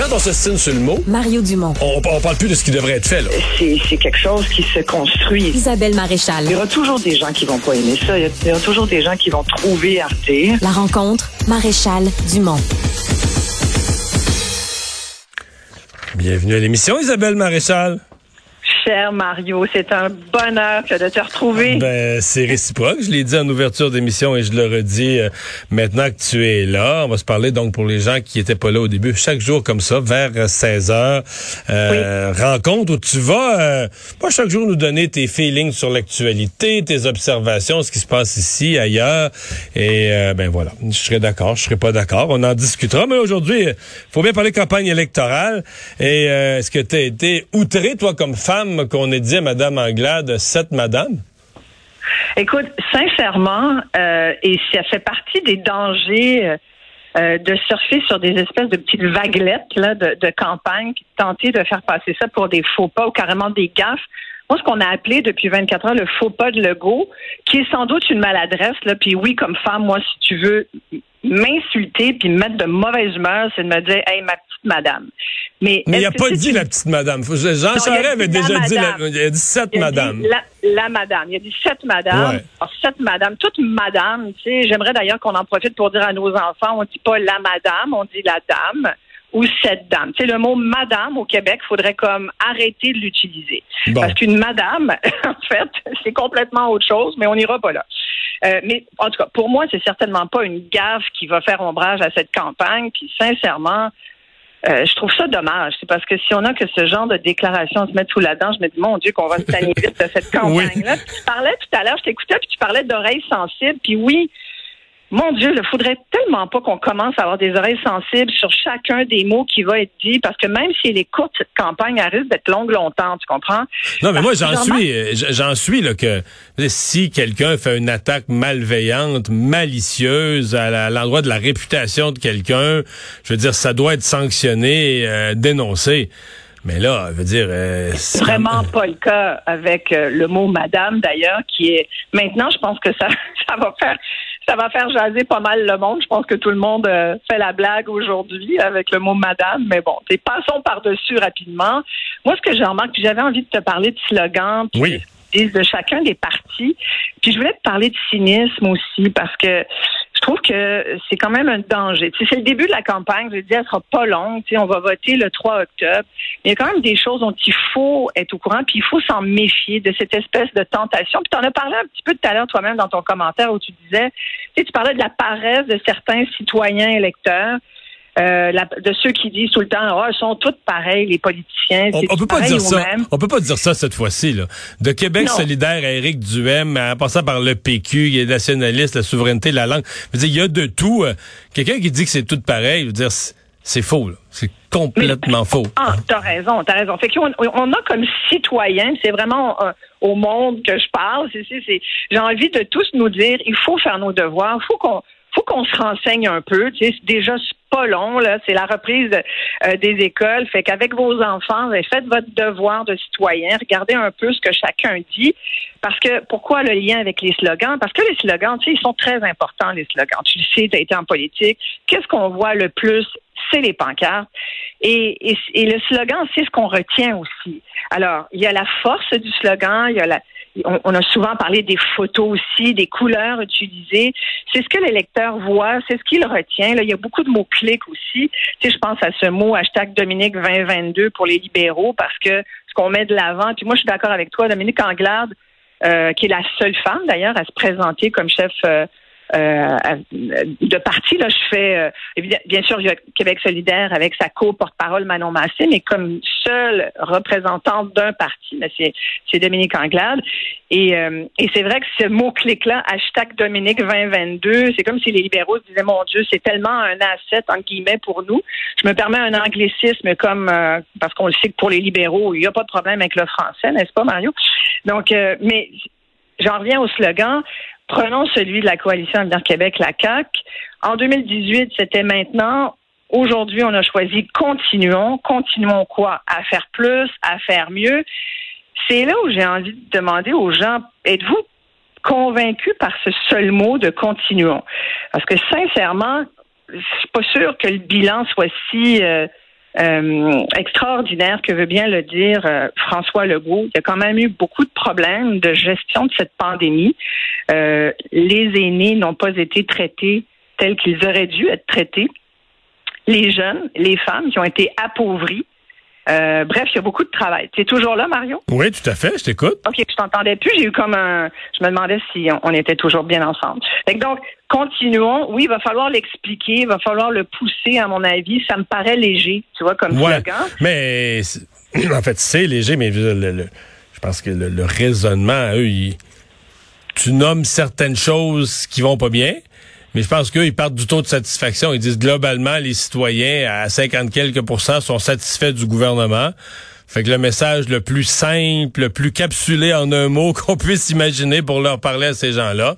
quand on se signe sur le mot, Mario Dumont. on, on parle plus de ce qui devrait être fait. Là. C'est c'est quelque chose qui se construit. Isabelle Maréchal. Il y aura toujours des gens qui vont pas aimer ça. Il y a- il y aura toujours des gens qui vont trouver Arte. La rencontre, Maréchal Dumont. Bienvenue à l'émission, Isabelle Maréchal. Cher Mario, c'est un bonheur que de te retrouver. Ben, c'est réciproque. Je l'ai dit en ouverture d'émission et je le redis euh, maintenant que tu es là. On va se parler donc pour les gens qui étaient pas là au début. Chaque jour comme ça, vers 16 heures, euh, rencontre où tu vas, euh, pas chaque jour nous donner tes feelings sur l'actualité, tes observations, ce qui se passe ici, ailleurs. Et euh, ben voilà, je serai d'accord, je serai pas d'accord. On en discutera. Mais aujourd'hui, il faut bien parler campagne électorale. Et euh, est-ce que tu as été outré, toi, comme femme, qu'on ait dit à Mme Anglade, cette madame? Écoute, sincèrement, euh, et ça fait partie des dangers euh, euh, de surfer sur des espèces de petites vaguelettes là, de, campagne, tenter de faire passer ça pour des faux pas ou carrément des gaffes. Moi, ce qu'on a appelé depuis 24 heures le faux pas de Legault, qui est sans doute une maladresse, là, puis oui, comme femme, moi, si tu veux m'insulter puis me mettre de mauvaise humeur, c'est de me dire, hey, ma petite madame. Mais, Mais il n'a pas dit une- la petite madame. Jean Charest avait déjà dit, la, il a dit a madame. La, la madame. Il y a dit cette madame. Ouais. Alors, cette madame, toute madame, tu sais, j'aimerais d'ailleurs qu'on en profite pour dire à nos enfants, on dit pas la madame, on dit la dame ou cette dame. Sais, le mot madame au Québec, faudrait comme arrêter de l'utiliser. Bon. Parce qu'une madame, en fait, c'est complètement autre chose, mais on n'ira pas là. Euh, mais en tout cas, pour moi, c'est certainement pas une gaffe qui va faire ombrage à cette campagne. Puis sincèrement, euh, je trouve ça dommage. C'est parce que si on a que ce genre de déclaration se mettre sous la dent, je me dis, mon Dieu, qu'on va se tanner vite de cette campagne-là. Tu parlais tout à l'heure, je t'écoutais, puis tu parlais d'oreilles sensibles. Puis oui, mon Dieu, il faudrait tellement pas qu'on commence à avoir des oreilles sensibles sur chacun des mots qui va être dit, parce que même si elle est courte, cette campagne, elle risque d'être longue longtemps, tu comprends? Non, mais moi, j'en suis, euh, j'en suis, là, que si quelqu'un fait une attaque malveillante, malicieuse à l'endroit de la réputation de quelqu'un, je veux dire, ça doit être sanctionné, euh, dénoncé. Mais là, je veux dire, euh, C'est vraiment pas le cas avec euh, le mot madame d'ailleurs qui est maintenant je pense que ça ça va faire ça va faire jaser pas mal le monde. Je pense que tout le monde euh, fait la blague aujourd'hui avec le mot madame, mais bon, passons par-dessus rapidement. Moi ce que j'ai remarqué, puis j'avais envie de te parler de slogan, puis Oui. de, de chacun des partis. Puis je voulais te parler de cynisme aussi parce que je trouve que c'est quand même un danger. C'est le début de la campagne. Je dis, elle sera pas longue. On va voter le 3 octobre. Mais il y a quand même des choses dont il faut être au courant, puis il faut s'en méfier de cette espèce de tentation. Puis tu en as parlé un petit peu tout à l'heure toi-même dans ton commentaire où tu disais, tu sais, tu parlais de la paresse de certains citoyens électeurs. Euh, la- de ceux qui disent tout le temps, ah, ils sont tous pareils, les politiciens. on, on peut pas dire ça. On peut pas dire ça cette fois-ci, là. De Québec Non. solidaire à Éric Duhem, en passant par le PQ, il est nationaliste, la souveraineté, la langue. Je veux dire, il y a de tout. euh, Quelqu'un qui dit que c'est tout pareil, je veux dire, c'est faux, là. C'est complètement faux. Ah, t'as raison, t'as raison. Fait qu'on on a comme citoyens, c'est vraiment euh, au monde que je parle. C'est, c'est, c'est- j'ai envie de tous nous dire, il faut faire nos devoirs, il faut qu'on, faut qu'on se renseigne un peu. Tu sais, déjà pas long là, c'est la reprise euh, des écoles. Fait qu'avec vos enfants, ben, faites votre devoir de citoyen, regardez un peu ce que chacun dit. Parce que pourquoi le lien avec les slogans? Parce que les slogans, tu sais, ils sont très importants les slogans. Tu le sais, tu as été en politique. Qu'est-ce qu'on voit le plus? C'est les pancartes. Et, et, et le slogan, c'est ce qu'on retient aussi. Alors, il y a la force du slogan, il y a la, on, a souvent parlé des photos aussi, des couleurs utilisées. C'est ce que l'électeur voit, c'est ce qu'il retient. Il y a beaucoup de mots-clics aussi. Tu je pense à ce mot hashtag Dominique 2022 pour les libéraux parce que ce qu'on met de l'avant, puis moi je suis d'accord avec toi, Dominique Anglade, euh, qui est la seule femme d'ailleurs à se présenter comme chef euh, de parti. Là, je fais euh, bien sûr, il y a Québec solidaire avec sa co-porte-parole Manon Massé, mais comme seule représentante d'un parti, c'est Dominique Anglade. Et, euh, et c'est vrai que ce mot-clic-là, hashtag Dominique 2022, c'est comme si les libéraux se disaient, mon Dieu, c'est tellement un asset, entre guillemets, pour nous. Je me permets un anglicisme comme, euh, parce qu'on le sait que pour les libéraux, il n'y a pas de problème avec le français, n'est-ce pas, Mario? Donc, euh, mais j'en reviens au slogan. Prenons celui de la coalition Avenir Québec, la CAC. En 2018, c'était maintenant. Aujourd'hui, on a choisi continuons. Continuons quoi? À faire plus, à faire mieux. C'est là où j'ai envie de demander aux gens, êtes-vous convaincus par ce seul mot de continuons? Parce que sincèrement, je suis pas sûre que le bilan soit si euh, euh, extraordinaire que veut bien le dire euh, François Legault. Il y a quand même eu beaucoup de problèmes de gestion de cette pandémie. Euh, les aînés n'ont pas été traités tels qu'ils auraient dû être traités. Les jeunes, les femmes qui ont été appauvries. Euh, bref, il y a beaucoup de travail. Tu es toujours là, Mario? Oui, tout à fait, je t'écoute. OK, je t'entendais plus. J'ai eu comme un. Je me demandais si on, était toujours bien ensemble. donc, continuons. Oui, il va falloir l'expliquer, il va falloir le pousser, à mon avis. Ça me paraît léger, tu vois, comme ouais, Mais en fait, c'est léger, mais je pense que le, raisonnement, eux, tu nommes certaines choses qui vont pas bien. Mais je pense qu'eux, ils partent du taux de satisfaction. Ils disent globalement, les citoyens à 50 quelques pourcents sont satisfaits du gouvernement. Fait que le message le plus simple, le plus capsulé en un mot qu'on puisse imaginer pour leur parler à ces gens-là,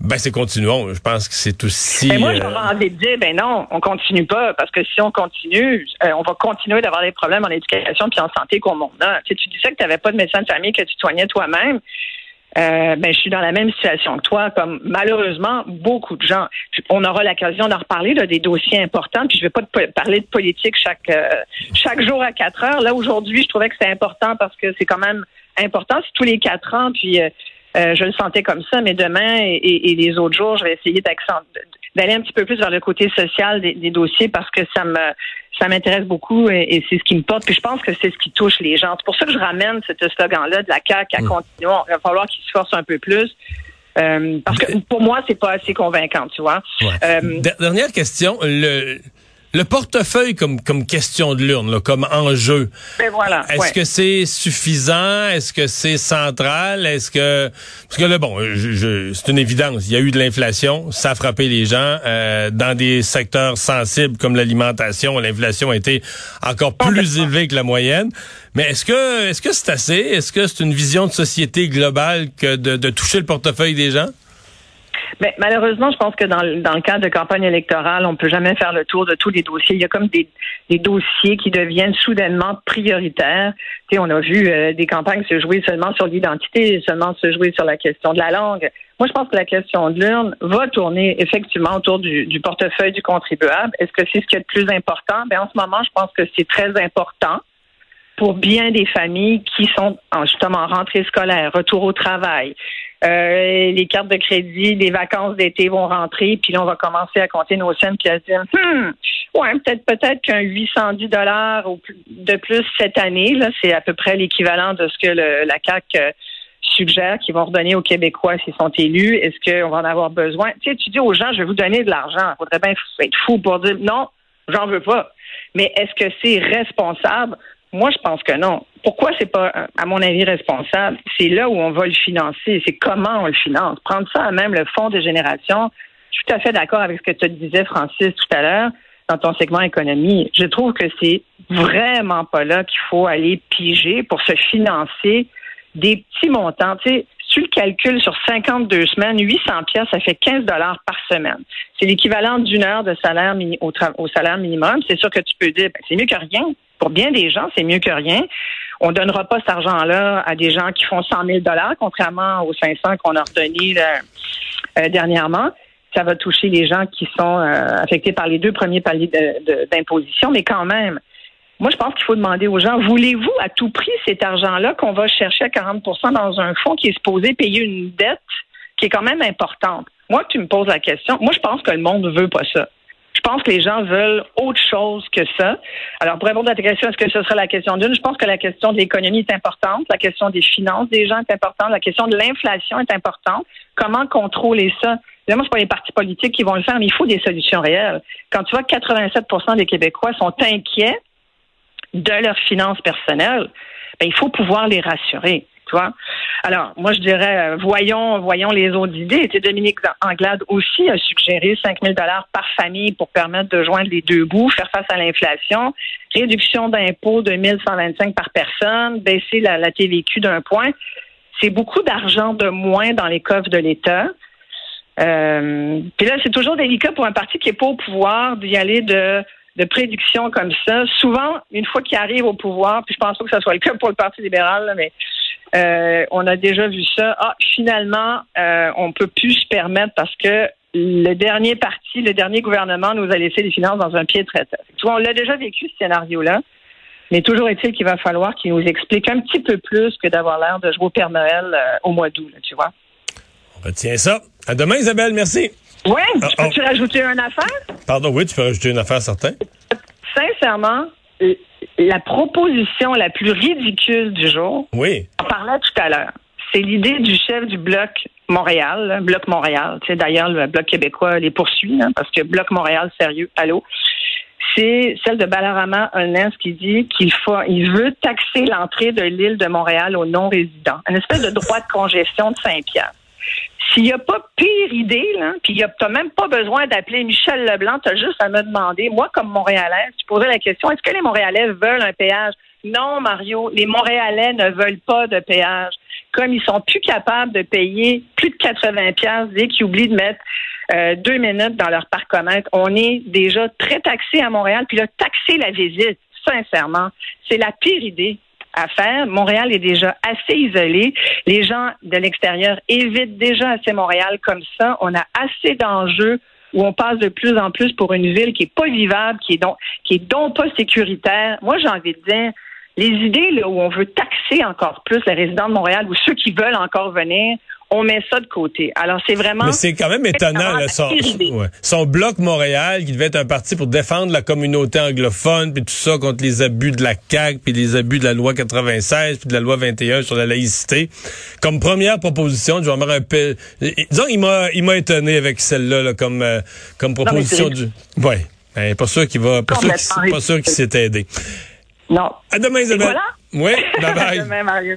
ben c'est continuons. Je pense que c'est aussi. Mais moi, j'aurais euh, envie de dire, ben non, on continue pas, parce que si on continue, euh, on va continuer d'avoir des problèmes en éducation puis en santé qu'on a. Tu, sais, tu disais que tu n'avais pas de médecin de famille que tu soignais toi-même. Euh, ben, je suis dans la même situation que toi, comme malheureusement beaucoup de gens. On aura l'occasion d'en reparler là, des dossiers importants. Puis je vais pas parler de politique chaque euh, chaque jour à quatre heures. Là aujourd'hui, je trouvais que c'était important parce que c'est quand même important. C'est tous les quatre ans. Puis euh, je le sentais comme ça. Mais demain et, les autres jours, je vais essayer d'aller un petit peu plus vers le côté social des, des dossiers parce que ça me ça m'intéresse beaucoup et, c'est ce qui me porte. Puis je pense que c'est ce qui touche les gens. C'est pour ça que je ramène ce slogan-là de la CAQ à mm. continuer. Il va falloir qu'ils se forcent un peu plus. Euh, parce que pour moi, c'est pas assez convaincant, tu vois. Euh, dernière question. Le, le portefeuille comme comme question de l'urne, comme enjeu. Ben voilà. Est-ce que c'est suffisant? Est-ce que c'est central? Est-ce que parce que là bon, je, c'est une évidence. Il y a eu de l'inflation, ça a frappé les gens euh, dans des secteurs sensibles comme l'alimentation. L'inflation a été encore plus élevée que la moyenne. Mais est-ce que est-ce que c'est assez? Est-ce que c'est une vision de société globale que de, de toucher le portefeuille des gens? Mais malheureusement, je pense que dans, dans le cadre de campagne électorale, on peut jamais faire le tour de tous les dossiers. Il y a comme des, des dossiers qui deviennent soudainement prioritaires. Tu sais, on a vu euh, des campagnes se jouer seulement sur l'identité, seulement se jouer sur la question de la langue. Moi, je pense que la question de l'urne va tourner effectivement autour du, du portefeuille du contribuable. Est-ce que c'est ce qui est le plus important? Ben, en ce moment, je pense que c'est très important pour bien des familles qui sont justement en rentrée scolaire, retour au travail, euh, les cartes de crédit, les vacances d'été vont rentrer, puis là, on va commencer à compter nos scènes puis à se dire, hmm, ouais, peut-être peut-être qu'un 810 dollars de plus cette année, c'est à peu près l'équivalent de ce que la CAC euh, suggère qu'ils vont redonner aux Québécois s'ils sont élus. Est-ce qu'on va en avoir besoin? Tu tu dis aux gens, je vais vous donner de l'argent. Il faudrait bien être fou pour dire, non, j'en veux pas. Mais est-ce que c'est responsable? Moi, je pense que non. Pourquoi c'est pas, à mon avis, responsable? C'est là où on va le financer. C'est comment on le finance. Prendre ça à même le fonds de génération. Je suis tout à fait d'accord avec ce que tu disais, Francis, tout à l'heure, dans ton segment économie. Je trouve que c'est vraiment pas là qu'il faut aller piger pour se financer des petits montants. Tu sais, tu le calcules sur 52 semaines, 800 pièces, ça fait 15 dollars par semaine. C'est l'équivalent d'une heure de salaire au, au salaire minimum. C'est sûr que tu peux dire, ben, c'est mieux que rien pour bien des gens, c'est mieux que rien. On donnera pas cet argent-là à des gens qui font 100 000 dollars, contrairement aux 500 qu'on a redonnés euh, dernièrement. Ça va toucher les gens qui sont euh, affectés par les deux premiers paliers d'imposition, mais quand même. Moi, je pense qu'il faut demander aux gens, voulez-vous à tout prix cet argent-là qu'on va chercher à 40% dans un fonds qui est supposé payer une dette qui est quand même importante? Moi, tu me poses la question. Moi, je pense que le monde ne veut pas ça. Je pense que les gens veulent autre chose que ça. Alors, pour répondre à ta question, est-ce que ce sera la question d'une? Je pense que la question de l'économie est importante, la question des finances des gens est importante, la question de l'inflation est importante. Comment contrôler ça? Évidemment, ce pas les partis politiques qui vont le faire, mais il faut des solutions réelles. Quand tu vois que 87% des Québécois sont inquiets de leurs finances personnelles, ben, il faut pouvoir les rassurer. Alors, moi, je dirais, euh, voyons, voyons les autres idées. Dominique Anglade aussi a suggéré 5 000 dollars par famille pour permettre de joindre les deux bouts, faire face à l'inflation, réduction d'impôts de 1125 par personne, baisser la, TVQ d'un point. C'est beaucoup d'argent de moins dans les coffres de l'État. Euh, puis là, c'est toujours délicat pour un parti qui n'est pas au pouvoir d'y aller de de prédictions comme ça. Souvent, une fois qu'il arrive au pouvoir, puis je pense pas que ce soit le cas pour le Parti libéral, mais euh, on a déjà vu ça. Ah, finalement, euh, on peut plus se permettre parce que le dernier parti, le dernier gouvernement nous a laissé les finances dans un pied. Tu vois, on l'a déjà vécu, ce scénario-là. Mais toujours est-il qu'il va falloir qu'il nous explique un petit peu plus que d'avoir l'air de jouer au Père Noël euh, au mois d'août, tu vois. On retient ça. À demain, Isabelle. Merci. Oui, Ah, peux-tu oh. rajouter une affaire? Pardon, oui, tu peux rajouter une affaire certaine. Sincèrement, la proposition la plus ridicule du jour, Oui. on parlait tout à l'heure, c'est l'idée du chef du Bloc Montréal, là, Bloc Montréal. Tu sais, d'ailleurs, le Bloc québécois les poursuit, hein, parce que Bloc Montréal, sérieux, allô? C'est celle de Balarama Holness qui dit qu'il faut, il veut taxer l'entrée de l'île de Montréal aux non-résidents. Une espèce de droit de congestion de 5 piastres. S'il n'y a pas pire idée, puis tu n'as même pas besoin d'appeler Michel Leblanc, tu as juste à me demander, moi comme Montréalaise, tu posais la question, est-ce que les Montréalais veulent un péage? Non, Mario, les Montréalais ne veulent pas de péage. Comme ils sont plus capables de payer plus de 80 pièces dès qu'ils oublient de mettre euh, deux minutes dans leur parcomètre, on est déjà très taxé à Montréal. Puis là, taxer la visite, sincèrement, c'est la pire idée à faire. Montréal est déjà assez isolé. Les gens de l'extérieur évitent déjà assez Montréal comme ça. On a assez d'enjeux où on passe de plus en plus pour une ville qui est pas vivable, qui est donc, qui est donc pas sécuritaire. Moi, j'ai envie de dire, les idées là, où on veut taxer encore plus les résidents de Montréal ou ceux qui veulent encore venir, on met ça de côté. Alors, c'est vraiment... Mais c'est quand même étonnant, là, son, ouais. son bloc Montréal, qui devait être un parti pour défendre la communauté anglophone, puis tout ça contre les abus de la CAQ, puis les abus de la loi 96, puis de la loi 21 sur la laïcité. Comme première proposition, je vais un peu... Disons, il m'a, il m'a étonné avec celle-là, là, comme, euh, comme proposition non, du... Ouais. Ben, pas sûr qu'il va, pas sûr qu'il, pas sûr qu'il s'est aidé. Non. À demain, Isabelle. Voilà. Oui, bye bye. à demain, Mario.